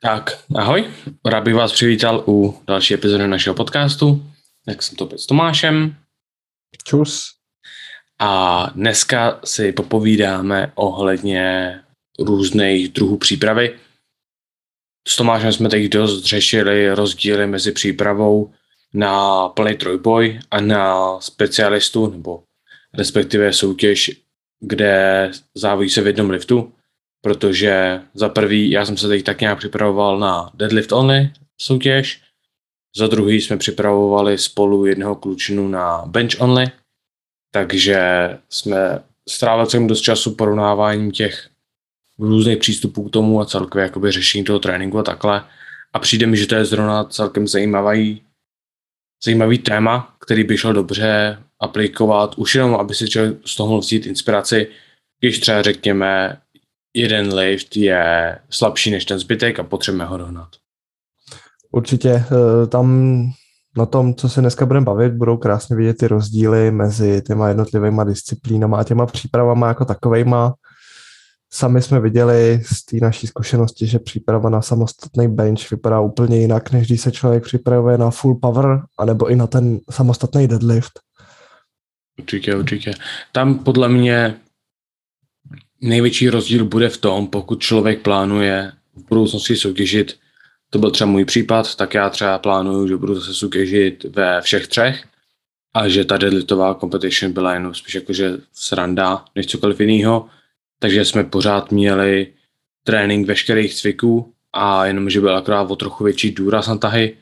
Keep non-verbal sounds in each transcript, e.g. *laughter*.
Tak, ahoj. Rád bych vás přivítal u další epizody našeho podcastu. Tak jsem to opět s Tomášem. Čus. A dneska si popovídáme ohledně různých druhů přípravy. S Tomášem jsme teď dost řešili rozdíly mezi přípravou na plný trojboj a na specialistu, nebo respektive soutěž, kde závodí se v jednom liftu protože za prvý já jsem se teď tak nějak připravoval na deadlift only soutěž, za druhý jsme připravovali spolu jednoho klučinu na bench only, takže jsme strávili celým dost času porovnáváním těch různých přístupů k tomu a celkově jakoby řešení toho tréninku a takhle. A přijde mi, že to je zrovna celkem zajímavý, zajímavý téma, který by šel dobře aplikovat, už jenom, aby si člověk z toho mohl vzít inspiraci, když třeba řekněme jeden lift je slabší než ten zbytek a potřebujeme ho dohnat. Určitě eh, tam na tom, co se dneska budeme bavit, budou krásně vidět ty rozdíly mezi těma jednotlivými disciplínama a těma přípravama jako takovejma. Sami jsme viděli z té naší zkušenosti, že příprava na samostatný bench vypadá úplně jinak, než když se člověk připravuje na full power, anebo i na ten samostatný deadlift. Určitě, určitě. Tam podle mě největší rozdíl bude v tom, pokud člověk plánuje v budoucnosti soutěžit, to byl třeba můj případ, tak já třeba plánuju, že budu zase soutěžit ve všech třech a že ta deadliftová competition byla jenom spíš jakože sranda než cokoliv jiného, takže jsme pořád měli trénink veškerých cviků a jenom, že byl akorát o trochu větší důraz na tahy,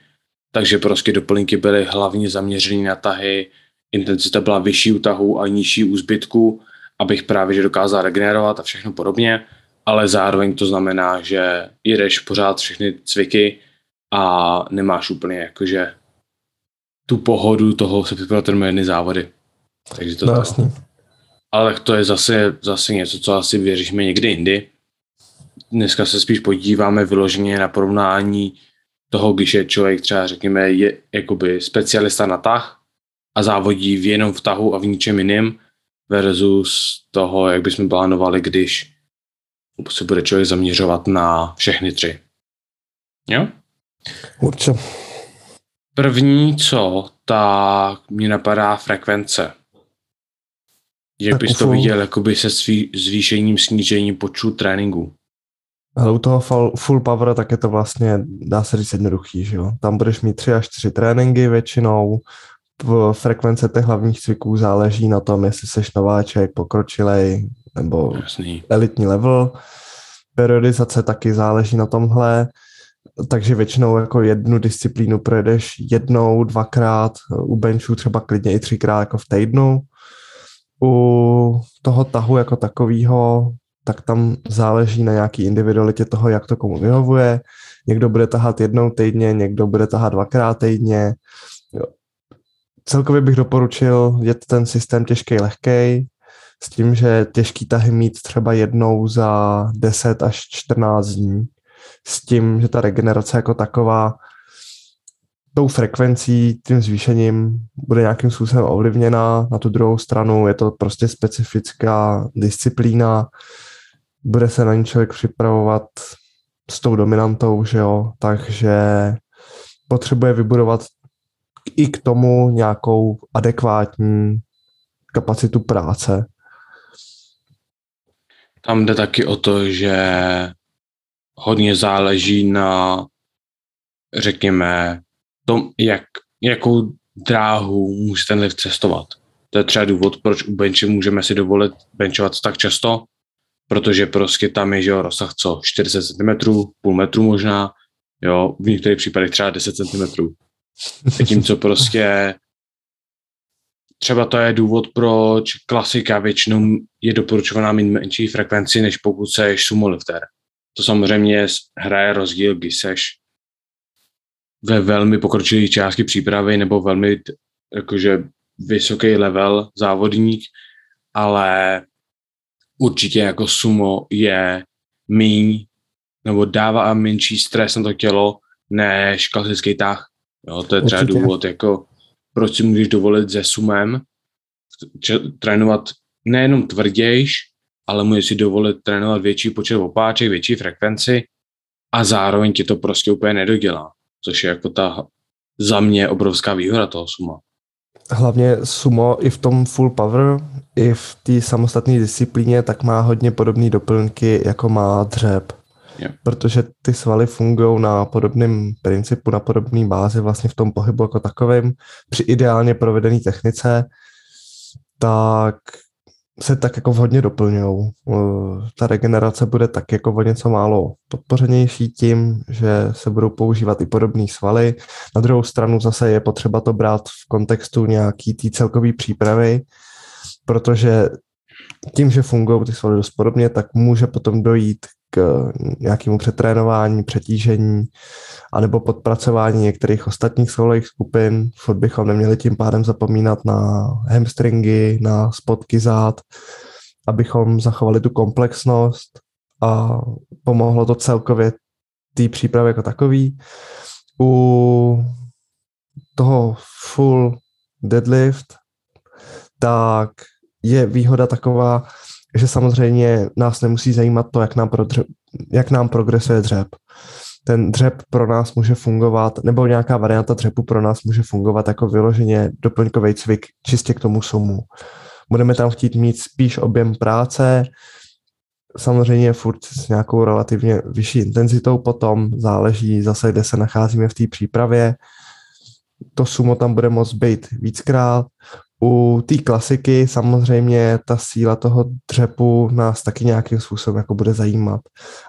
takže prostě doplňky byly hlavně zaměřené na tahy, intenzita byla vyšší u tahu a nižší u zbytku abych právě že dokázal regenerovat a všechno podobně, ale zároveň to znamená, že jedeš pořád všechny cviky a nemáš úplně jakože tu pohodu toho se připravovat na jedny závody. Takže to, no, to. Ale tak to je zase, zase něco, co asi vyřešíme někdy jindy. Dneska se spíš podíváme vyloženě na porovnání toho, když je člověk třeba, řekněme, je jakoby specialista na tah a závodí v jenom v tahu a v ničem jiném, versus toho, jak bychom plánovali, když se bude člověk zaměřovat na všechny tři. Jo? Určitě. První, co, tak mě napadá frekvence. Jak tak bys to viděl jakoby se svý, zvýšením, snížením počtu tréninků? Ale u toho full, full power tak je to vlastně, dá se říct jednoduchý, že jo. Tam budeš mít tři až čtyři tréninky většinou, frekvence těch hlavních cviků záleží na tom, jestli seš nováček, pokročilej nebo Jasný. elitní level. Periodizace taky záleží na tomhle, takže většinou jako jednu disciplínu projedeš jednou, dvakrát, u benchů třeba klidně i třikrát jako v týdnu. U toho tahu jako takového, tak tam záleží na nějaký individualitě toho, jak to komu vyhovuje. Někdo bude tahat jednou týdně, někdo bude tahat dvakrát týdně celkově bych doporučil jet ten systém těžký, lehký, s tím, že těžký tahy mít třeba jednou za 10 až 14 dní, s tím, že ta regenerace jako taková tou frekvencí, tím zvýšením bude nějakým způsobem ovlivněna. Na tu druhou stranu je to prostě specifická disciplína, bude se na ní člověk připravovat s tou dominantou, že jo, takže potřebuje vybudovat i k tomu nějakou adekvátní kapacitu práce. Tam jde taky o to, že hodně záleží na, řekněme, tom, jak, jakou dráhu může ten lift cestovat. To je třeba důvod, proč u benče můžeme si dovolit benchovat tak často, protože prostě tam je, že jo, rozsah co, 40 cm, půl metru možná, jo, v některých případech třeba 10 cm. Zatímco prostě třeba to je důvod, proč klasika většinou je doporučovaná mít menší frekvenci, než pokud seš sumolifter. To samozřejmě hraje rozdíl, když seš ve velmi pokročilé části přípravy nebo velmi jakože vysoký level závodník, ale určitě jako sumo je míň nebo dává menší stres na to tělo než klasický tah. Jo, to je třeba Určitě. důvod, jako proč si můžeš dovolit se sumem trénovat nejenom tvrdějš, ale můžeš si dovolit trénovat větší počet opáček, větší frekvenci a zároveň ti to prostě úplně nedodělá, což je jako ta za mě obrovská výhoda toho suma. Hlavně sumo i v tom full power, i v té samostatné disciplíně, tak má hodně podobné doplňky, jako má dřeb. Protože ty svaly fungují na podobném principu, na podobné bázi vlastně v tom pohybu jako takovém. Při ideálně provedené technice, tak se tak jako hodně doplňují. Ta regenerace bude tak jako o něco málo podpořenější tím, že se budou používat i podobné svaly. Na druhou stranu zase je potřeba to brát v kontextu nějaký té celkové přípravy, protože tím, že fungují ty svaly dost podobně, tak může potom dojít k nějakému přetrénování, přetížení anebo podpracování některých ostatních svalových skupin. Furt bychom neměli tím pádem zapomínat na hamstringy, na spotky zád, abychom zachovali tu komplexnost a pomohlo to celkově té přípravy jako takový. U toho full deadlift, tak je výhoda taková, že samozřejmě nás nemusí zajímat to, jak nám, pro dřeb, jak nám progresuje dřep. Ten dřep pro nás může fungovat, nebo nějaká varianta dřepu pro nás může fungovat jako vyloženě doplňkový cvik čistě k tomu sumu. Budeme tam chtít mít spíš objem práce, samozřejmě furt s nějakou relativně vyšší intenzitou potom, záleží zase, kde se nacházíme v té přípravě. To sumo tam bude moct být víckrát, u té klasiky samozřejmě ta síla toho dřepu nás taky nějakým způsobem jako bude zajímat,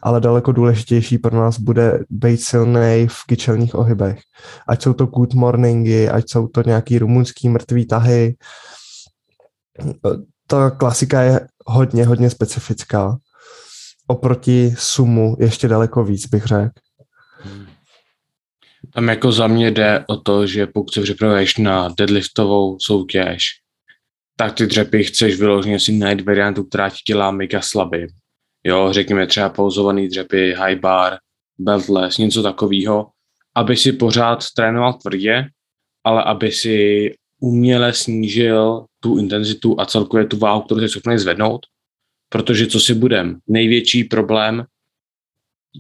ale daleko důležitější pro nás bude být silný v kyčelních ohybech. Ať jsou to good morningy, ať jsou to nějaký rumunský mrtvý tahy. Ta klasika je hodně, hodně specifická. Oproti sumu ještě daleko víc, bych řekl. Tam jako za mě jde o to, že pokud se připravuješ na deadliftovou soutěž, tak ty dřepy chceš vyloženě si najít variantu, která ti dělá mega slabý. Jo, řekněme třeba pauzovaný dřepy, high bar, beltless, něco takového, aby si pořád trénoval tvrdě, ale aby si uměle snížil tu intenzitu a celkově tu váhu, kterou jsi schopný zvednout, protože co si budem, největší problém,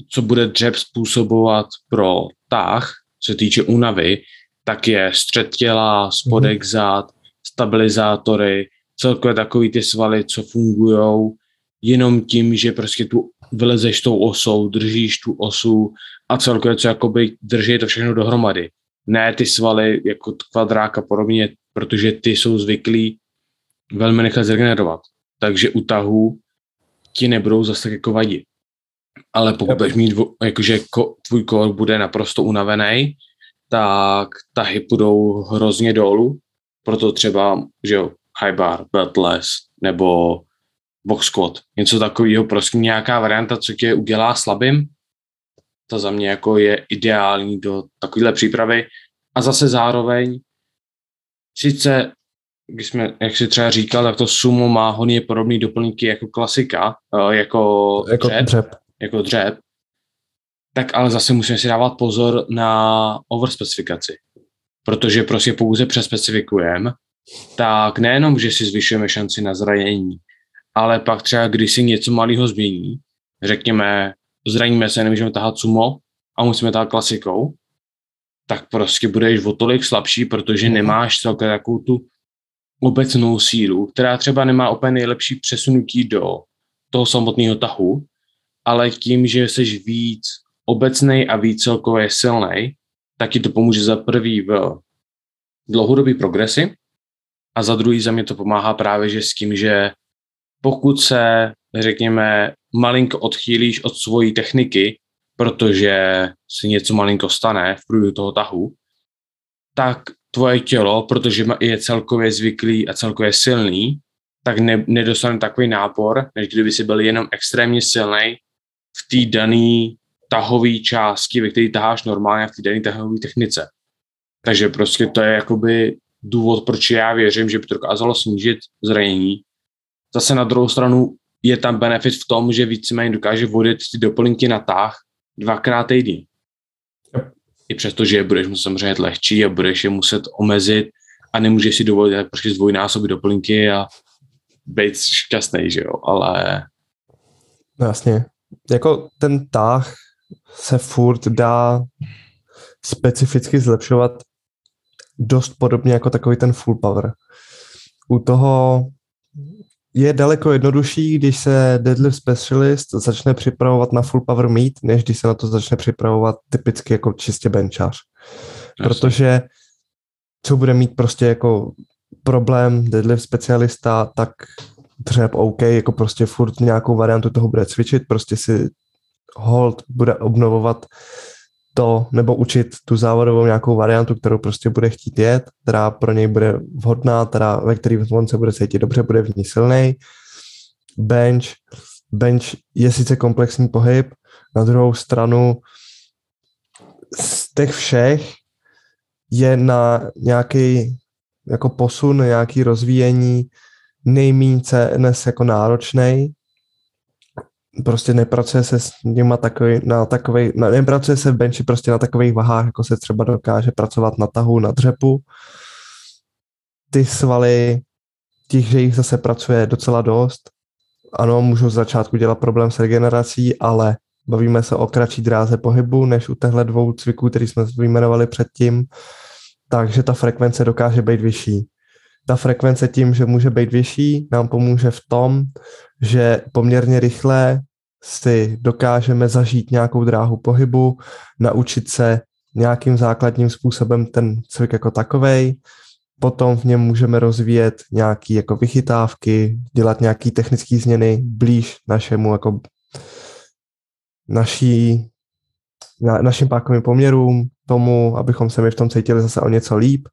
co bude dřep způsobovat pro co se týče únavy, tak je střed těla, spodek mm-hmm. zad, stabilizátory, celkově takový ty svaly, co fungují jenom tím, že prostě tu vylezeš tou osou, držíš tu osu a celkově co jakoby drží to všechno dohromady. Ne ty svaly jako kvadrák a podobně, protože ty jsou zvyklí velmi nechat zregenerovat. Takže u tahu ti nebudou zase jako vadit ale pokud budeš mít, jakože ko, tvůj kor bude naprosto unavený, tak tahy půjdou hrozně dolů, proto třeba, že jo, high bar, beltless, nebo box squat, něco takového, prostě nějaká varianta, co tě udělá slabým, to za mě jako je ideální do takovéhle přípravy. A zase zároveň sice, když jsme, jak si třeba říkal, tak to sumo má hodně podobné doplňky jako klasika, eh, jako, jako dřep, dřep jako dřep, tak ale zase musíme si dávat pozor na overspecifikaci. Protože prostě pouze přespecifikujeme, tak nejenom, že si zvyšujeme šanci na zranění, ale pak třeba, když si něco malého změní, řekněme, zraníme se, nemůžeme tahat sumo a musíme tahat klasikou, tak prostě budeš o tolik slabší, protože mhm. nemáš celkem takovou tu obecnou sílu, která třeba nemá úplně nejlepší přesunutí do toho samotného tahu, ale tím, že jsi víc obecný a víc celkově silný, tak ti to pomůže za prvý v dlouhodobý progresy a za druhý za mě to pomáhá právě že s tím, že pokud se, řekněme, malinko odchýlíš od svojí techniky, protože si něco malinko stane v průběhu toho tahu, tak tvoje tělo, protože je celkově zvyklý a celkově silný, tak ne, nedostane takový nápor, než kdyby si byl jenom extrémně silný v té dané tahové části, ve které taháš normálně v té dané tahové technice. Takže prostě to je jakoby důvod, proč já věřím, že by to dokázalo snížit zranění. Zase na druhou stranu je tam benefit v tom, že víceméně dokáže vodit ty doplňky na tah dvakrát týdně. I přesto, že je budeš muset samozřejmě lehčí a budeš je muset omezit a nemůžeš si dovolit prostě zdvojnásobit doplňky a být šťastný, že jo, ale... No jasně, jako ten tah se furt dá specificky zlepšovat dost podobně jako takový ten full power. U toho je daleko jednodušší, když se deadlift specialist začne připravovat na full power meet, než když se na to začne připravovat typicky jako čistě benchař. Protože co bude mít prostě jako problém deadlift specialista, tak dřep OK, jako prostě furt nějakou variantu toho bude cvičit, prostě si hold bude obnovovat to, nebo učit tu závodovou nějakou variantu, kterou prostě bude chtít jet, která pro něj bude vhodná, která, ve který on se bude cítit dobře, bude v ní silný. Bench, bench je sice komplexní pohyb, na druhou stranu z těch všech je na nějaký jako posun, nějaký rozvíjení nejméně CNS jako náročný. Prostě nepracuje se s nima takový, na takový, nepracuje se v benchi prostě na takových vahách, jako se třeba dokáže pracovat na tahu, na dřepu. Ty svaly, těch, že jich zase pracuje docela dost. Ano, můžou z začátku dělat problém s regenerací, ale bavíme se o kratší dráze pohybu, než u těchto dvou cviků, který jsme vyjmenovali předtím takže ta frekvence dokáže být vyšší. Ta frekvence tím, že může být vyšší, nám pomůže v tom, že poměrně rychle si dokážeme zažít nějakou dráhu pohybu, naučit se nějakým základním způsobem ten cvik jako takovej, potom v něm můžeme rozvíjet nějaké jako vychytávky, dělat nějaké technické změny blíž našemu jako naší, na, našim pákovým poměrům, tomu, abychom se my v tom cítili zase o něco líp.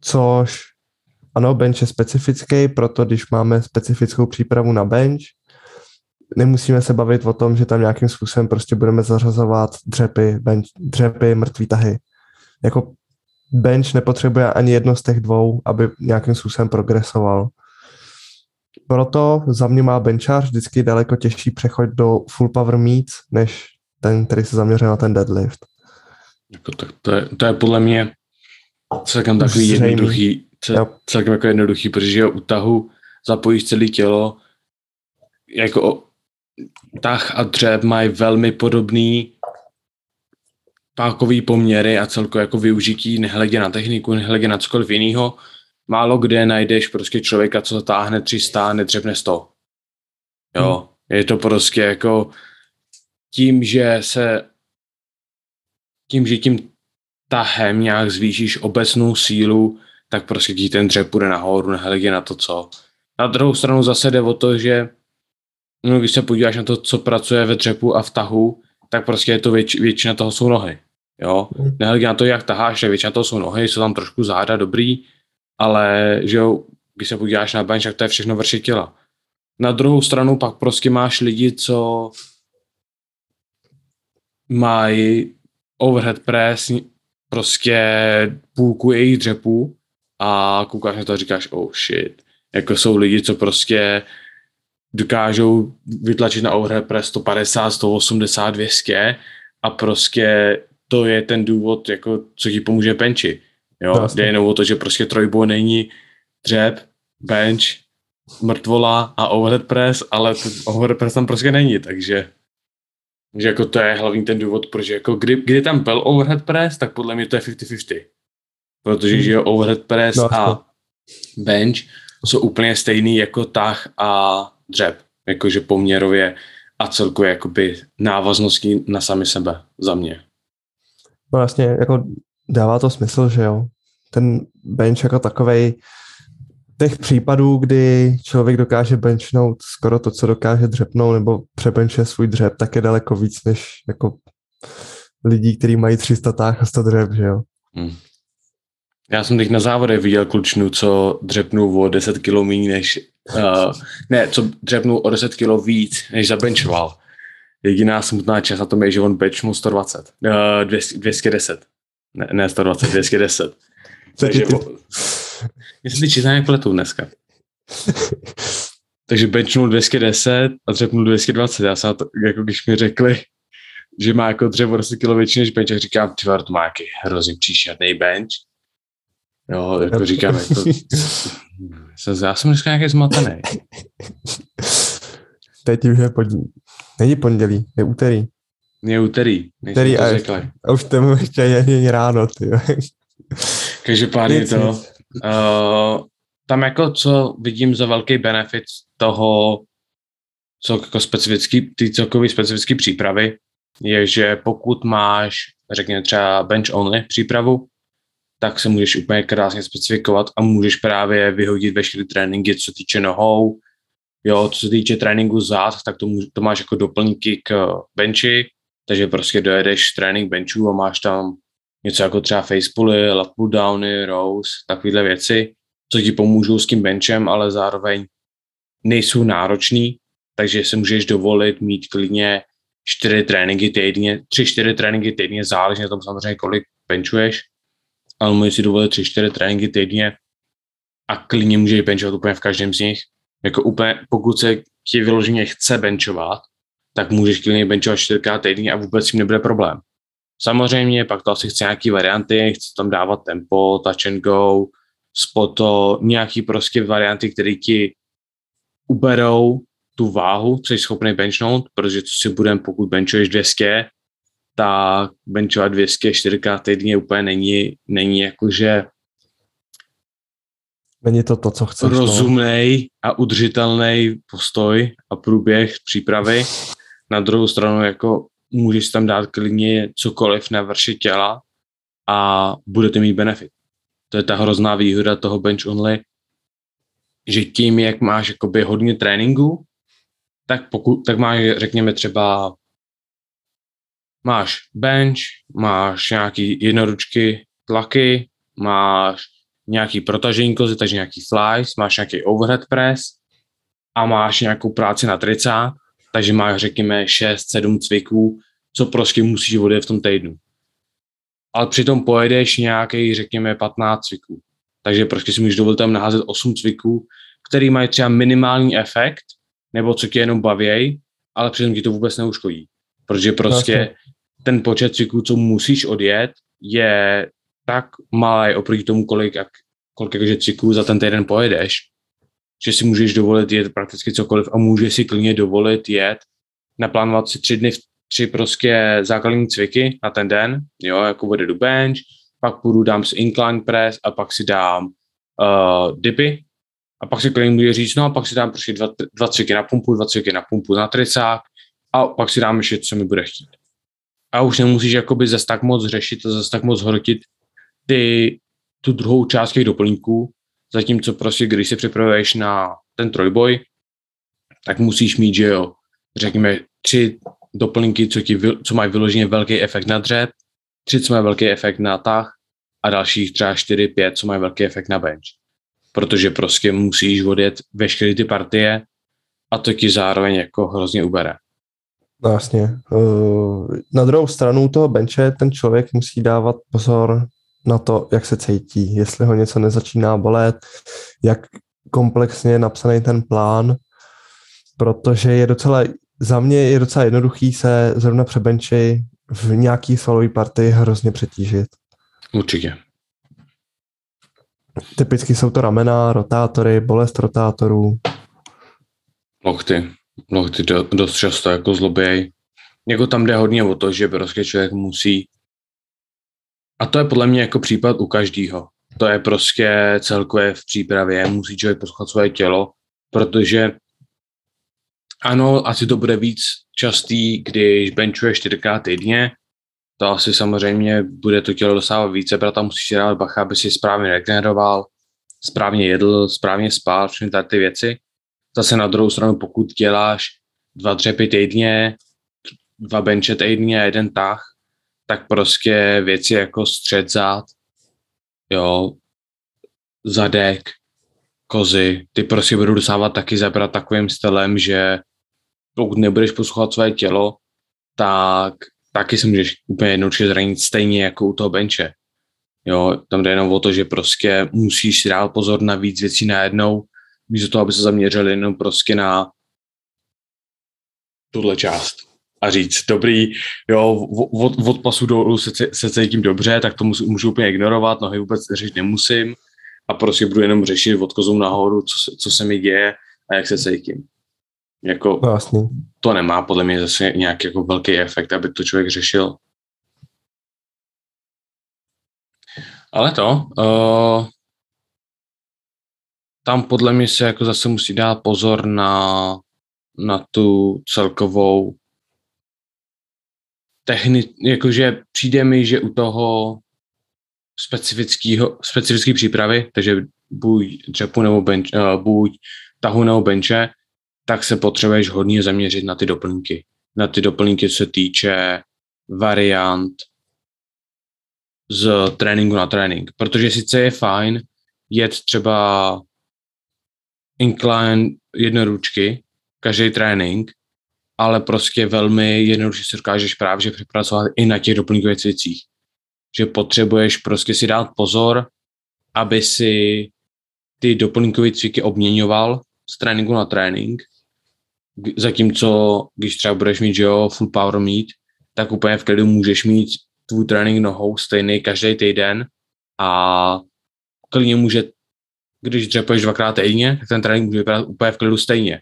Což ano, bench je specifický, proto když máme specifickou přípravu na bench, nemusíme se bavit o tom, že tam nějakým způsobem prostě budeme zařazovat dřepy, bench, dřepy, mrtvý tahy. Jako bench nepotřebuje ani jedno z těch dvou, aby nějakým způsobem progresoval. Proto za mě má benchar vždycky daleko těžší přechod do full power meets, než ten, který se zaměřuje na ten deadlift. Jako, tak to, je, to je podle mě celkem takový Zřejmě. jednoduchý, cel, celkem jako jednoduchý, protože u tahu zapojíš celé tělo, jako tah a dřeb mají velmi podobný pákový poměry a celkově jako využití, nehledě na techniku, nehledě na cokoliv jiného. Málo kde najdeš prostě člověka, co zatáhne 300 a nedřepne 100. Jo, hmm. je to prostě jako tím, že se tím, že tím tahem nějak zvýšíš obecnou sílu, tak prostě ti ten dřep půjde nahoru, nehledě na to, co. Na druhou stranu zase jde o to, že no, když se podíváš na to, co pracuje ve dřepu a v tahu, tak prostě je to věč, většina toho jsou nohy. Jo? Mm. Nehledě na to, jak taháš, tak většina toho jsou nohy, jsou tam trošku záda dobrý, ale že jo, když se podíváš na bench, tak to je všechno vrši těla. Na druhou stranu pak prostě máš lidi, co mají overhead press, prostě půlku jejich dřepů a koukáš na to a říkáš, oh shit. Jako jsou lidi, co prostě dokážou vytlačit na overhead press 150, 180, 200 a prostě to je ten důvod, jako, co ti pomůže benchi. Jo, vlastně. jde jenom o to, že prostě trojboj není dřep, bench, mrtvola a overhead press, ale overhead press tam prostě není, takže že jako to je hlavní ten důvod, protože jako kdy, kdy tam byl overhead press, tak podle mě to je 50-50. Protože hmm. že jo, overhead press no, a bench jsou úplně stejný jako tah a dřep. Jakože poměrově a celkově jakoby návazností na sami sebe za mě. No vlastně jako dává to smysl, že jo. Ten bench jako takovej těch případů, kdy člověk dokáže benchnout skoro to, co dokáže dřepnout, nebo přebenče svůj dřep, tak je daleko víc než jako lidí, kteří mají 300 táh a 100 dřep, že jo. Hmm. Já jsem teď na závode viděl klučnu, co dřepnul o 10 kg méně než, uh, ne, co dřepnul o 10 kg víc, než zabenčoval. Jediná smutná část na tom je, že on benchnul 120, uh, 200, 210. Ne, ne 120, 210. Takže, ty čísla nějak pletou dneska. Takže benchnul 210 a dřepnul 220. Já jsem to, jako když mi řekli, že má jako dřevo 10 kg větší než bench, tak říkám, ty to má jaký hrozně příšerný bench. Jo, jako říkám, jako, já jsem dneska nějaký zmatený. Teď už je pondělí. Není pondělí, je úterý. Je úterý. Úterý a, a už tomu ještě je ráno, ty. Každopádně to, uh, tam jako co vidím za velký benefit toho, co jako specifický, ty celkový specifický přípravy, je, že pokud máš, řekněme třeba bench only přípravu, tak se můžeš úplně krásně specifikovat a můžeš právě vyhodit veškeré tréninky, co týče nohou, jo, co se týče tréninku zád, tak to, můž, to máš jako doplňky k benchi, takže prostě dojedeš trénink benchů a máš tam něco jako třeba facepully, lat pull downy, rows, takovéhle věci, co ti pomůžou s tím benchem, ale zároveň nejsou náročný, takže si můžeš dovolit mít klidně čtyři tréninky týdně, tři, čtyři tréninky týdně, záleží na tom samozřejmě, kolik benchuješ, ale můžeš si dovolit tři, čtyři tréninky týdně a klidně můžeš benchovat úplně v každém z nich. Jako úplně, pokud se ti vyloženě chce benchovat, tak můžeš klidně benchovat čtyřikrát týdně a vůbec s tím nebude problém. Samozřejmě pak to asi chce nějaký varianty, chce tam dávat tempo, touch and go, spoto, nějaký prostě varianty, které ti uberou tu váhu, co jsi schopný benchnout, protože co si budem, pokud benchuješ 200, tak benchovat 200 4 týdně úplně není, není jakože Není to to, co chceš. No. a udržitelný postoj a průběh přípravy. Na druhou stranu jako můžeš tam dát klidně cokoliv na vrši těla a budete mít benefit. To je ta hrozná výhoda toho bench only, že tím, jak máš jakoby hodně tréninku, tak, pokud, tak máš, řekněme třeba, máš bench, máš nějaký jednoručky tlaky, máš nějaký protažení kozy, takže nějaký flies, máš nějaký overhead press a máš nějakou práci na tricách, takže máš, řekněme, 6-7 cviků, co prostě musíš vodit v tom týdnu. Ale přitom pojedeš nějaký, řekněme, 15 cviků. Takže prostě si můžeš dovolit tam naházet 8 cviků, který mají třeba minimální efekt, nebo co tě jenom baví, ale přitom ti to vůbec neuškodí. Protože prostě vlastně. ten počet cviků, co musíš odjet, je tak malý oproti tomu, kolik, jak, kolik jakože cyklů za ten týden pojedeš, že si můžeš dovolit jet prakticky cokoliv a můžeš si klidně dovolit jet, naplánovat si tři dny, tři prostě základní cviky na ten den, jo, jako bude do bench, pak půjdu, dám si incline press a pak si dám uh, dipy a pak si klidně může říct, no a pak si dám prostě dva, dva cviky na pumpu, dva cviky na pumpu na tricák a pak si dám ještě, co mi bude chtít. A už nemusíš jakoby zase tak moc řešit a zase tak moc hrotit ty, tu druhou část těch doplňků, zatímco prostě, když se připravuješ na ten trojboj, tak musíš mít, že jo, řekněme, tři doplňky, co, ti, co mají vyloženě velký efekt na dřep, tři, co mají velký efekt na tah a dalších třeba čtyři, pět, co mají velký efekt na bench. Protože prostě musíš odjet veškeré ty partie a to ti zároveň jako hrozně ubere. No jasně. Eh, na druhou stranu toho benče ten člověk musí dávat pozor na to, jak se cítí, jestli ho něco nezačíná bolet, jak komplexně je napsaný ten plán, protože je docela, za mě je docela jednoduchý se zrovna přebenči v nějaký svalové partii hrozně přetížit. Určitě. Typicky jsou to ramena, rotátory, bolest rotátorů. Lochty. Lochty dost často jako zloběj. Jako tam jde hodně o to, že prostě člověk musí a to je podle mě jako případ u každého. To je prostě celkově v přípravě, musí člověk poslouchat svoje tělo, protože ano, asi to bude víc častý, když benchuje čtyřikrát týdně, to asi samozřejmě bude to tělo dosávat více, proto musíš si dát bacha, aby si správně regeneroval, správně jedl, správně spal, všechny tady ty věci. Zase na druhou stranu, pokud děláš dva dřepy týdně, dva benče týdně a jeden tah, tak prostě věci jako střed zad, jo, zadek, kozy, ty prostě budou dosávat taky zabrat takovým stylem, že pokud nebudeš poslouchat své tělo, tak taky se můžeš úplně jednoduše zranit stejně jako u toho benče. Jo, tam jde jenom o to, že prostě musíš si dát pozor na víc věcí najednou, místo toho, aby se zaměřili jenom prostě na tuhle část a říct, dobrý, jo, od, od pasu dolů se, se cítím dobře, tak to můžu, můžu úplně ignorovat, nohy vůbec řešit nemusím a prostě budu jenom řešit od kozu nahoru, co se, co se mi děje a jak se cítím. Jako, Vlastně. to nemá podle mě zase nějaký jako velký efekt, aby to člověk řešil. Ale to, uh, tam podle mě se jako zase musí dát pozor na, na tu celkovou techni, jakože přijde mi, že u toho specifického, specifické přípravy, takže buď dřepu nebo bench, uh, buď tahu nebo benče, tak se potřebuješ hodně zaměřit na ty doplňky. Na ty doplňky, co se týče variant z tréninku na trénink. Protože sice je fajn jet třeba incline jednoručky, každý trénink, ale prostě velmi jednoduše si dokážeš právě že přepracovat i na těch doplňkových cvicích. Že potřebuješ prostě si dát pozor, aby si ty doplňkové cviky obměňoval z tréninku na trénink, zatímco když třeba budeš mít, že jo, full power meet, tak úplně v klidu můžeš mít tvůj trénink nohou stejný každý týden a klidně může, když dřepuješ dvakrát týdně, tak ten trénink může vypadat úplně v klidu stejně.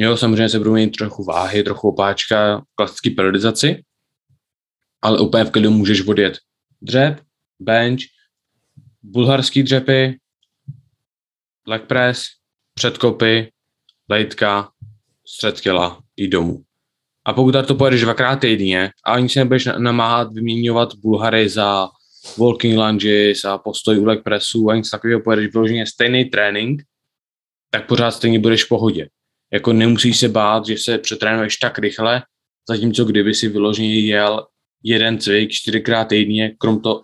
Jo, samozřejmě se budou mít trochu váhy, trochu opáčka, klasický periodizaci, ale úplně v klidu můžeš odjet dřep, bench, bulharský dřepy, leg press, předkopy, lejtka, střed těla i domů. A pokud to pojedeš dvakrát týdně a ani se nebudeš namáhat vyměňovat Bulhary za walking lunges a postoj u leg pressu a nic takového, pojedeš vyloženě stejný trénink, tak pořád stejně budeš v pohodě. Jako nemusíš se bát, že se přetrénuješ tak rychle, zatímco kdyby si vyloženě jel jeden cvik čtyřikrát týdně, krom to,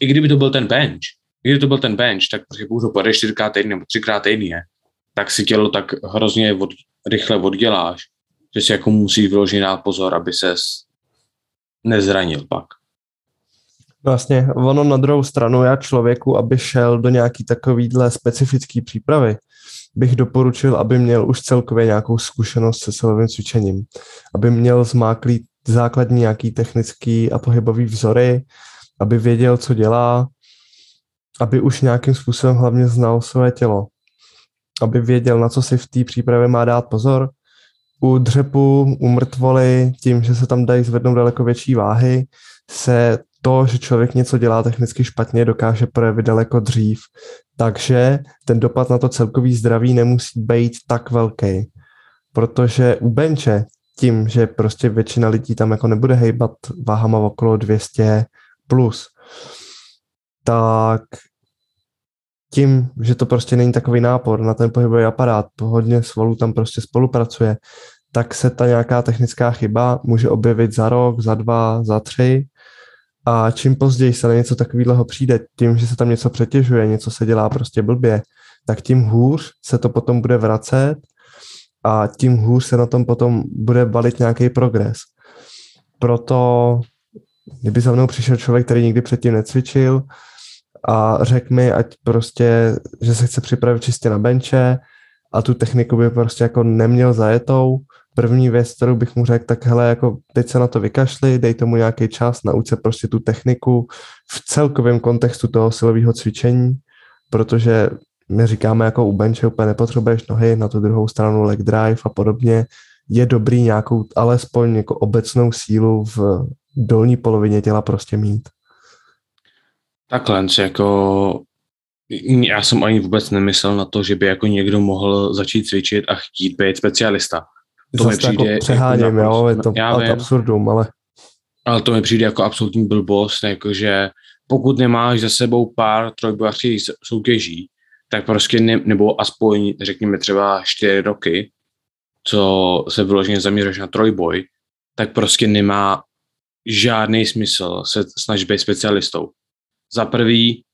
i kdyby to byl ten bench, i kdyby to byl ten bench, tak prostě pokud ho pojedeš čtyřikrát týdně nebo třikrát týdně, tak si tělo tak hrozně od, rychle odděláš, že si jako musíš vyložit dát pozor, aby se nezranil pak. Vlastně ono na druhou stranu, já člověku, aby šel do nějaký takovýhle specifický přípravy, bych doporučil, aby měl už celkově nějakou zkušenost se silovým cvičením, aby měl zmáklý základní nějaký technický a pohybový vzory, aby věděl, co dělá, aby už nějakým způsobem hlavně znal své tělo, aby věděl, na co si v té přípravě má dát pozor. U dřepu, u mrtvoly, tím, že se tam dají zvednout daleko větší váhy, se to, že člověk něco dělá technicky špatně, dokáže projevit daleko dřív. Takže ten dopad na to celkový zdraví nemusí být tak velký. Protože u benče tím, že prostě většina lidí tam jako nebude hejbat váhama okolo 200 plus, tak tím, že to prostě není takový nápor na ten pohybový aparát, hodně svalů tam prostě spolupracuje, tak se ta nějaká technická chyba může objevit za rok, za dva, za tři a čím později se na něco takového přijde, tím, že se tam něco přetěžuje, něco se dělá prostě blbě, tak tím hůř se to potom bude vracet a tím hůř se na tom potom bude balit nějaký progres. Proto, kdyby za mnou přišel člověk, který nikdy předtím necvičil a řekl mi, ať prostě, že se chce připravit čistě na benče a tu techniku by prostě jako neměl zajetou, první věc, kterou bych mu řekl, tak hele, jako teď se na to vykašli, dej tomu nějaký čas, nauč se prostě tu techniku v celkovém kontextu toho silového cvičení, protože my říkáme jako u benče úplně nepotřebuješ nohy, na tu druhou stranu leg drive a podobně, je dobrý nějakou alespoň jako obecnou sílu v dolní polovině těla prostě mít. Takhle, jako já jsem ani vůbec nemyslel na to, že by jako někdo mohl začít cvičit a chtít být specialista. To mi přijde jako přeháním, jako jo, je to já vím, absurdum, ale... Ale to mi přijde jako absolutní blbost, jakože pokud nemáš za sebou pár trojbojařských soutěží, tak prostě ne, nebo aspoň řekněme třeba čtyři roky, co se vyloženě zaměřuješ na trojboj, tak prostě nemá žádný smysl se snažit být specialistou. Za prvý,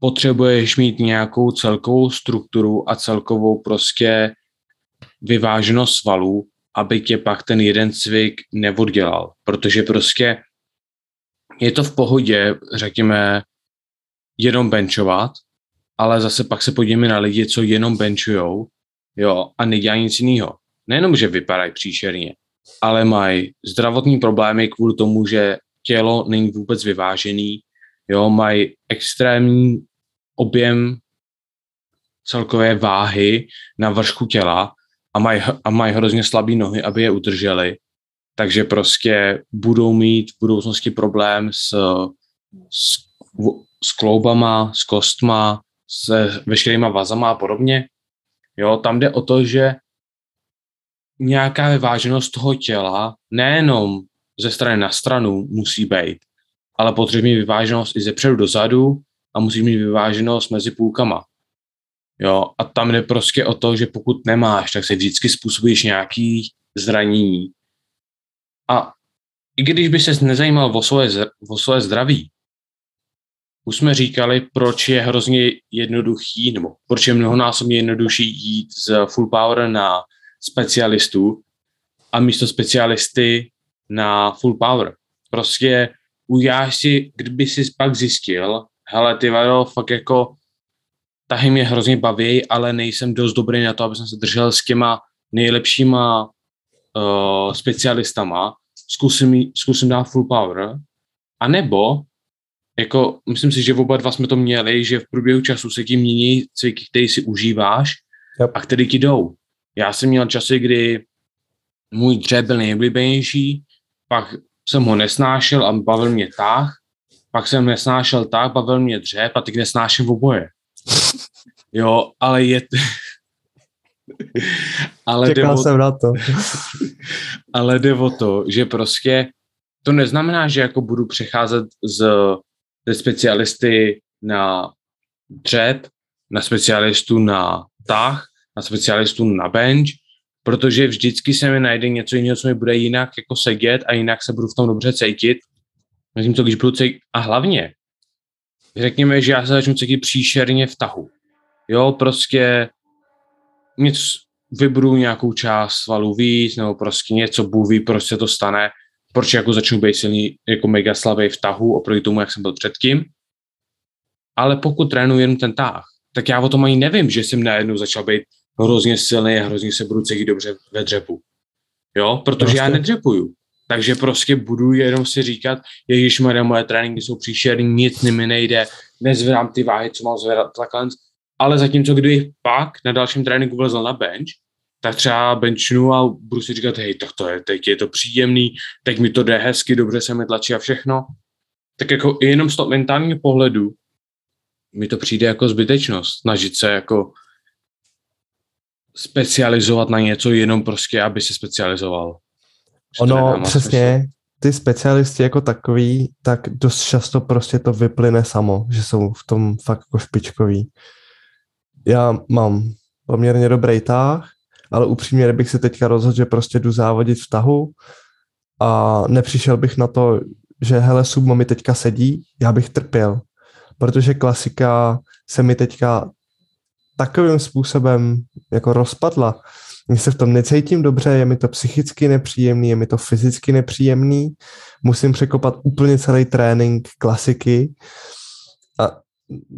potřebuješ mít nějakou celkovou strukturu a celkovou prostě vyváženost svalů, aby tě pak ten jeden cvik neoddělal. Protože prostě je to v pohodě, řekněme, jenom benchovat, ale zase pak se podíváme na lidi, co jenom benchujou, jo, a nedělají nic jiného. Nejenom, že vypadají příšerně, ale mají zdravotní problémy kvůli tomu, že tělo není vůbec vyvážený, jo, mají extrémní objem celkové váhy na vršku těla a mají a maj hrozně slabé nohy, aby je udrželi, takže prostě budou mít v budoucnosti problém s, s, s kloubama, s kostma, se veškerýma vazama a podobně. Jo, tam jde o to, že nějaká vyváženost toho těla nejenom ze strany na stranu musí být, ale potřebuje vyváženost i ze předu do zadu a musí mít vyváženost mezi půlkama. Jo, a tam jde prostě o to, že pokud nemáš, tak se vždycky způsobíš nějaký zranění. A i když by se nezajímal o svoje, o svoje zdraví, už jsme říkali, proč je hrozně jednoduchý, nebo proč je mnohonásobně jednodušší jít z full power na specialistů a místo specialisty na full power. Prostě ujáš si, kdyby si pak zjistil, hele, ty vado, fakt jako tahy mě hrozně baví, ale nejsem dost dobrý na to, aby jsem se držel s těma nejlepšíma uh, specialistama, zkusím, zkusím dát full power, a nebo jako, myslím si, že oba dva jsme to měli, že v průběhu času se ti mění cviky, který si užíváš yep. a který ti jdou. Já jsem měl časy, kdy můj dřep byl nejblíbenější, pak jsem ho nesnášel a bavil mě táh, pak jsem nesnášel tak, bavil mě dřep a teď nesnáším oboje. Jo, ale je... ale Čekal jde jsem na to. ale jde o to, že prostě to neznamená, že jako budu přecházet z, ze specialisty na dřep, na specialistu na tah, na specialistu na bench, protože vždycky se mi najde něco jiného, co mi bude jinak jako sedět a jinak se budu v tom dobře cítit. Myslím to, když budu cítit, a hlavně, řekněme, že já se začnu cítit příšerně v tahu. Jo, prostě něco, vybru nějakou část svalů víc, nebo prostě něco buví, prostě to stane, proč jako začnu být silný, jako mega slavý v tahu oproti tomu, jak jsem byl předtím. Ale pokud trénuji jenom ten tah, tak já o tom ani nevím, že jsem najednou začal být hrozně silný a hrozně se budu cítit dobře ve dřepu. Jo, protože prostě. já nedřepuju. Takže prostě budu jenom si říkat, ježiš moje tréninky jsou příšerný, nic mi nejde, nezvedám ty váhy, co mám zvedat, takhle. Ale zatímco kdybych pak na dalším tréninku vlezl na bench, tak třeba benchnu a budu si říkat, hej, tak to je, teď je to příjemný, teď mi to jde hezky, dobře se mi tlačí a všechno. Tak jako jenom z toho mentálního pohledu mi to přijde jako zbytečnost, snažit se jako specializovat na něco jenom prostě, aby se specializoval. Ono přesně, smysl. ty specialisti jako takový, tak dost často prostě to vyplyne samo, že jsou v tom fakt jako špičkový. Já mám poměrně dobrý táh, ale upřímně, kdybych se teďka rozhodl, že prostě jdu závodit v tahu a nepřišel bych na to, že hele, Submo mi teďka sedí, já bych trpěl, protože klasika se mi teďka takovým způsobem jako rozpadla. Mně se v tom necítím dobře, je mi to psychicky nepříjemný, je mi to fyzicky nepříjemný, musím překopat úplně celý trénink klasiky. A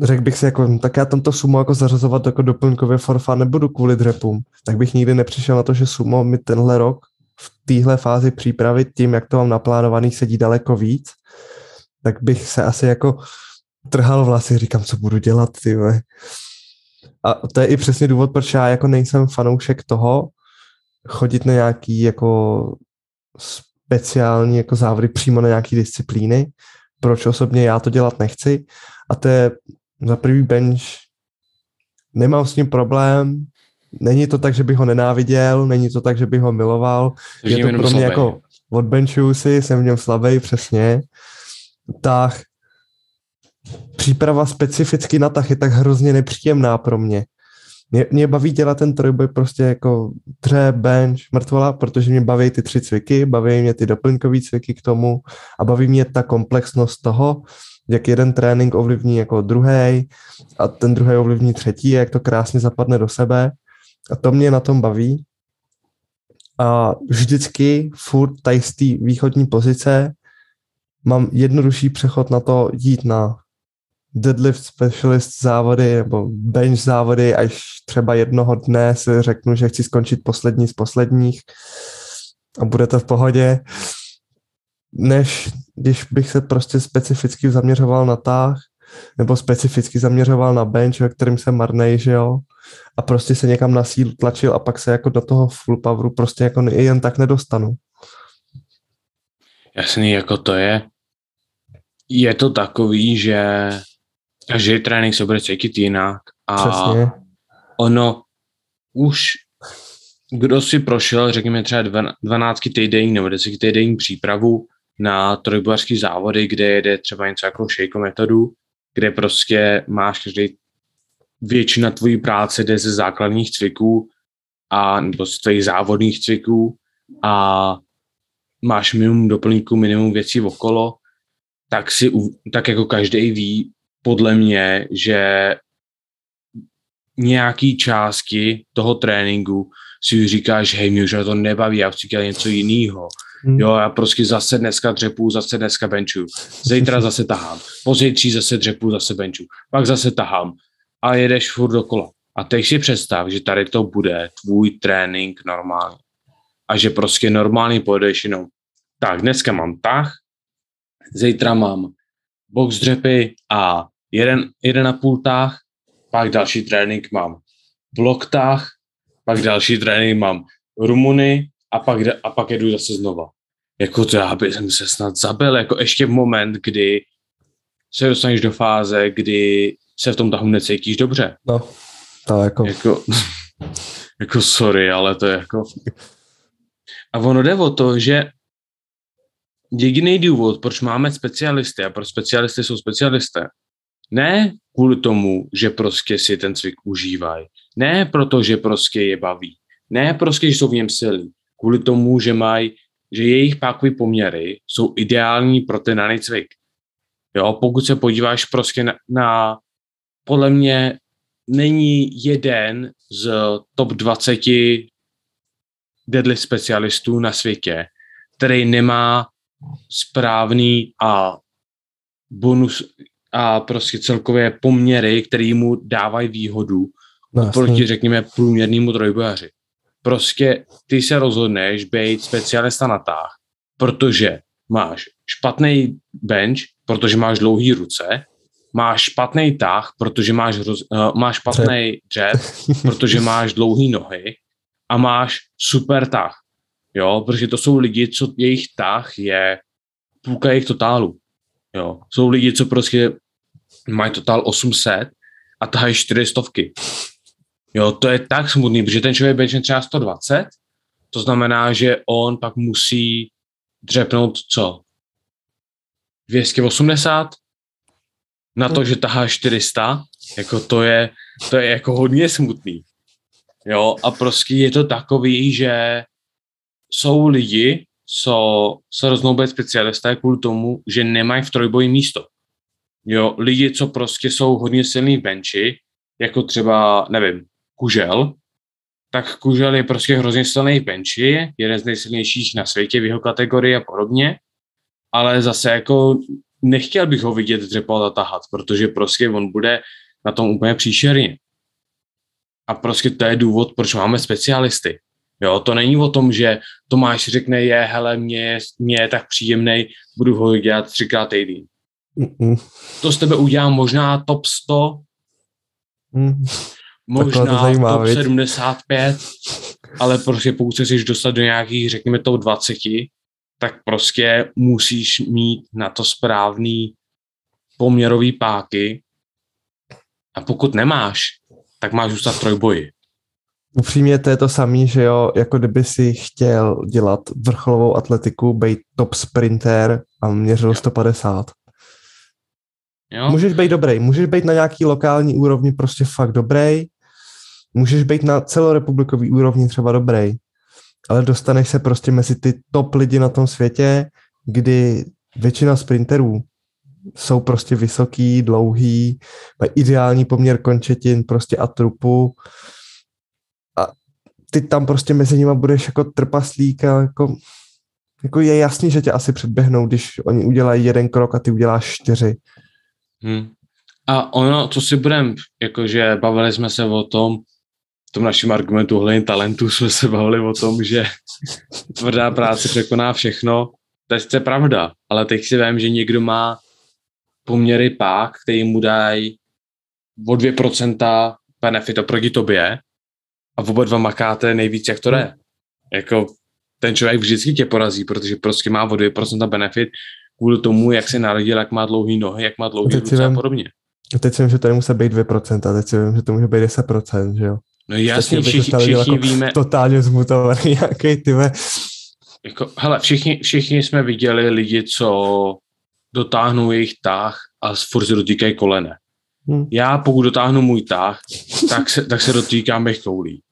řekl bych si, jako, tak já tamto sumo jako zařazovat jako doplňkově forfa nebudu kvůli drepům, tak bych nikdy nepřišel na to, že sumo mi tenhle rok v téhle fázi přípravy tím, jak to mám naplánovaný, sedí daleko víc, tak bych se asi jako trhal vlasy, říkám, co budu dělat, ty a to je i přesně důvod, proč já jako nejsem fanoušek toho chodit na nějaký jako speciální jako závody přímo na nějaký disciplíny, proč osobně já to dělat nechci. A to je za prvý bench, nemám s ním problém, není to tak, že bych ho nenáviděl, není to tak, že bych ho miloval, je to pro mě jako odbenchuju si, jsem v něm slabý, přesně. Tak příprava specificky na tah je tak hrozně nepříjemná pro mě. Mě, mě baví dělat ten trojboj prostě jako dře, bench, mrtvola, protože mě baví ty tři cviky, baví mě ty doplňkové cviky k tomu a baví mě ta komplexnost toho, jak jeden trénink ovlivní jako druhý a ten druhý ovlivní třetí, jak to krásně zapadne do sebe. A to mě na tom baví. A vždycky furt tady z té východní pozice mám jednodušší přechod na to jít na deadlift specialist závody nebo bench závody, až třeba jednoho dne si řeknu, že chci skončit poslední z posledních a bude to v pohodě, než když bych se prostě specificky zaměřoval na táh nebo specificky zaměřoval na bench, ve kterým se marnej, že jo, a prostě se někam na sílu tlačil a pak se jako do toho full poweru prostě jako jen tak nedostanu. Jasný, jako to je. Je to takový, že každý trénink se bude cítit jinak a Přesně. ono už kdo si prošel, řekněme třeba 12 týdenní nebo 10 týdenní přípravu na trojbojařský závody, kde jede třeba něco jako šejko metodu, kde prostě máš každý většina tvojí práce jde ze základních cviků a nebo z tvých závodních cviků a máš minimum doplňků, minimum věcí okolo, tak si, tak jako každý ví, podle mě, že nějaký částky toho tréninku si říkáš, hej, mě už to nebaví, já chci dělat něco jiného. Hmm. Jo, já prostě zase dneska dřepu, zase dneska benchu. Zítra zase tahám. Pozítří zase dřepu, zase benchu. Pak zase tahám. A jedeš furt dokola. A teď si představ, že tady to bude tvůj trénink normálně. A že prostě normálně pojedeš jenom tak, dneska mám tah, zítra mám box dřepy a jeden, jeden a půl tah, pak další trénink mám blok tah, pak další trénink mám Rumuny a pak, a pak jedu zase znova. Jako to já bych se snad zabil, jako ještě v moment, kdy se dostaneš do fáze, kdy se v tom tahu necítíš dobře. No, to jako... jako... *laughs* jako sorry, ale to je jako... A ono jde o to, že jediný důvod, proč máme specialisty a proč specialisty jsou specialisté, ne kvůli tomu, že prostě si ten cvik užívají, ne proto, že prostě je baví, ne prostě, že jsou v něm silí, kvůli tomu, že mají, že jejich pákové poměry jsou ideální pro ten daný cvik. Jo, pokud se podíváš prostě na, na podle mě není jeden z top 20 deadlift specialistů na světě, který nemá správný a bonus a prostě celkově poměry, které mu dávají výhodu no, proti, řekněme, průměrnému trojbojaři. Prostě ty se rozhodneš být specialista na táh, protože máš špatný bench, protože máš dlouhý ruce, máš špatný tah, protože máš, roz, uh, máš špatný dřep, *laughs* protože máš dlouhý nohy a máš super tah. Jo, protože to jsou lidi, co jejich tah je půlka jejich totálu. Jo, jsou lidi, co prostě mají totál 800 a tahají 400. Jo, to je tak smutný, protože ten člověk benchne třeba 120, to znamená, že on pak musí dřepnout co? 280? Na to, že tahá 400, jako to je, to je jako hodně smutný. Jo, a prostě je to takový, že jsou lidi, co se roznou být specialisté kvůli tomu, že nemají v trojboji místo. Jo, lidi, co prostě jsou hodně silní v benchi, jako třeba, nevím, Kužel, tak Kužel je prostě hrozně silný v benchi, jeden z nejsilnějších na světě v jeho kategorii a podobně, ale zase jako nechtěl bych ho vidět dřepovat a tahat, protože prostě on bude na tom úplně příšerně. A prostě to je důvod, proč máme specialisty. Jo, to není o tom, že Tomáš řekne, je, hele, mě, mě je tak příjemný, budu ho dělat třikrát týdny. Mm-mm. To z tebe udělá možná top 100, mm. možná to top viď? 75, ale prostě pokud se chceš dostat do nějakých, řekněme, top 20, tak prostě musíš mít na to správný poměrový páky a pokud nemáš, tak máš zůstat trojboji. Upřímně to je to samé, že jo, jako kdyby si chtěl dělat vrcholovou atletiku, být top sprinter a měřil 150. Jo. Můžeš být dobrý, můžeš být na nějaký lokální úrovni prostě fakt dobrý, můžeš být na celorepublikový úrovni třeba dobrý, ale dostaneš se prostě mezi ty top lidi na tom světě, kdy většina sprinterů jsou prostě vysoký, dlouhý, mají ideální poměr končetin prostě a trupu ty tam prostě mezi nimi budeš jako trpaslík a jako, jako je jasný, že tě asi předběhnou, když oni udělají jeden krok a ty uděláš čtyři. Hmm. A ono, co si budeme, jakože bavili jsme se o tom, v tom našem argumentu ohledně talentu jsme se bavili o tom, že tvrdá práce překoná všechno. To je pravda, ale teď si vím, že někdo má poměry pák, který mu dají o 2% benefit oproti tobě a oba dva makáte nejvíc, jak to jde. Jako ten člověk vždycky tě porazí, protože prostě má o 2% benefit kvůli tomu, jak se narodil, jak má dlouhý nohy, jak má dlouhý ruce a podobně. Teď si vím, že to nemusí být 2%, teď si vím, že to může být 10%, že jo. No jasně, všichni, všichni jako víme. Totálně zmutovaný *laughs* nějaký, ty Jako, hele, všichni, všichni jsme viděli lidi, co dotáhnou jejich tah a furt se dotýkají kolene. Hmm. Já pokud dotáhnu můj tah, tak se, tak se dotýkám mých koulí.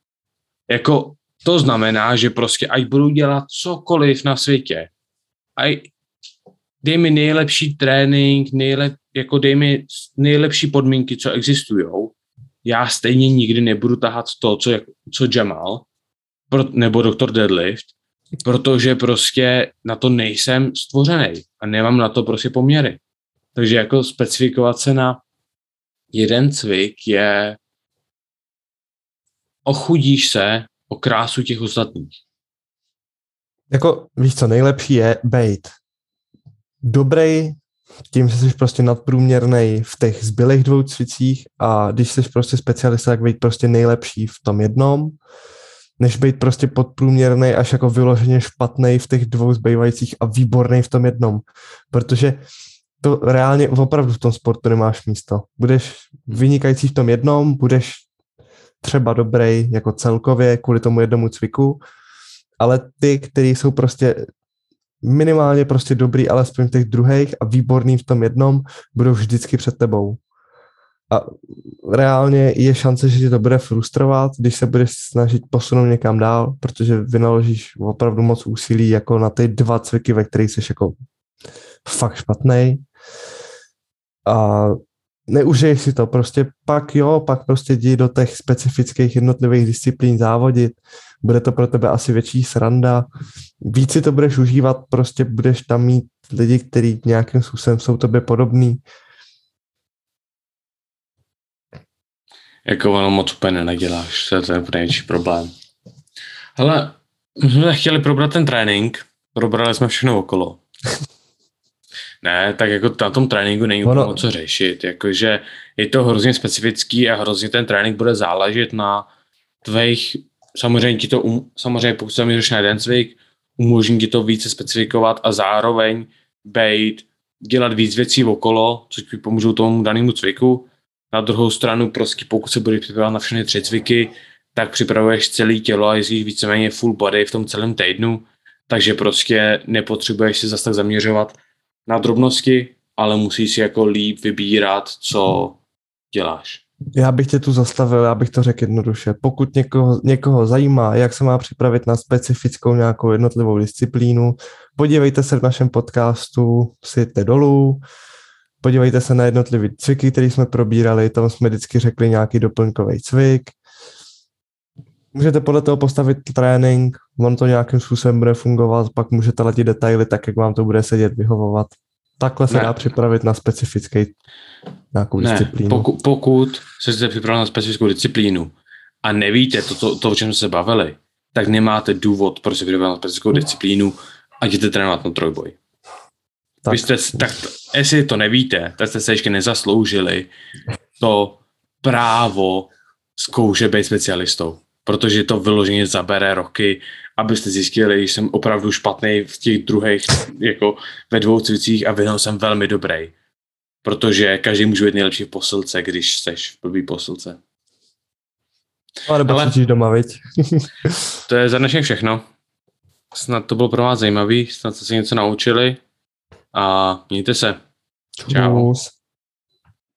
Jako to znamená, že prostě ať budu dělat cokoliv na světě, ať dej mi nejlepší trénink, nejlep, jako dej mi nejlepší podmínky, co existují, já stejně nikdy nebudu tahat to, co, co Jamal, pro, nebo doktor Deadlift, protože prostě na to nejsem stvořený a nemám na to prostě poměry. Takže jako specifikovat se na jeden cvik je ochudíš se o krásu těch ostatních. Jako víš co, nejlepší je být dobrý, tím, že jsi prostě nadprůměrný v těch zbylých dvou cvicích a když jsi prostě specialista, tak být prostě nejlepší v tom jednom, než být prostě podprůměrný až jako vyloženě špatný v těch dvou zbývajících a výborný v tom jednom. Protože to reálně opravdu v tom sportu nemáš místo. Budeš vynikající v tom jednom, budeš třeba dobrý jako celkově kvůli tomu jednomu cviku, ale ty, kteří jsou prostě minimálně prostě dobrý, alespoň v těch druhých a výborný v tom jednom, budou vždycky před tebou. A reálně je šance, že tě to bude frustrovat, když se budeš snažit posunout někam dál, protože vynaložíš opravdu moc úsilí jako na ty dva cviky, ve kterých jsi jako fakt špatný. A neužiješ si to, prostě pak jo, pak prostě jdi do těch specifických jednotlivých disciplín závodit, bude to pro tebe asi větší sranda, víc si to budeš užívat, prostě budeš tam mít lidi, kteří nějakým způsobem jsou tobě podobný. Jako ono moc úplně neděláš, to je ten největší problém. Hele, my jsme chtěli probrat ten trénink, probrali jsme všechno okolo. *laughs* Ne, tak jako na tom tréninku není ono... úplně co řešit, jakože je to hrozně specifický a hrozně ten trénink bude záležet na tvých, samozřejmě ti to, um, samozřejmě pokud se zaměříš na jeden cvik, umožní ti to více specifikovat a zároveň být, dělat víc věcí okolo, což ti pomůžou tomu danému cviku. Na druhou stranu prostě pokud se budeš připravovat na všechny tři cviky, tak připravuješ celé tělo a jezdíš víceméně full body v tom celém týdnu, takže prostě nepotřebuješ si zase tak zaměřovat na drobnosti, ale musíš si jako líp vybírat, co děláš. Já bych tě tu zastavil, já bych to řekl jednoduše. Pokud někoho, někoho zajímá, jak se má připravit na specifickou nějakou jednotlivou disciplínu, podívejte se v našem podcastu, sjďte dolů, podívejte se na jednotlivé cviky, které jsme probírali, tam jsme vždycky řekli nějaký doplňkový cvik. Můžete podle toho postavit trénink, on to nějakým způsobem bude fungovat, pak můžete letět detaily tak, jak vám to bude sedět, vyhovovat. Takhle se ne. dá připravit na specifický nějakou ne. disciplínu. Pokud, pokud se chcete připravit na specifickou disciplínu a nevíte to, to, to, o čem se bavili, tak nemáte důvod, proč se připravit na specifickou disciplínu a jděte trénovat na trojboj. Tak. Vy jste, tak, jestli to nevíte, tak jste se ještě nezasloužili to právo zkoušet být specialistou protože to vyloženě zabere roky, abyste zjistili, že jsem opravdu špatný v těch druhých, jako ve dvou cvicích a v jednom jsem velmi dobrý. Protože každý může být nejlepší v posilce, když seš v blbý posilce. Ale nebo Ale doma, viď? *laughs* to je za dnešek všechno. Snad to bylo pro vás zajímavý, snad jste se něco naučili a mějte se. Čau.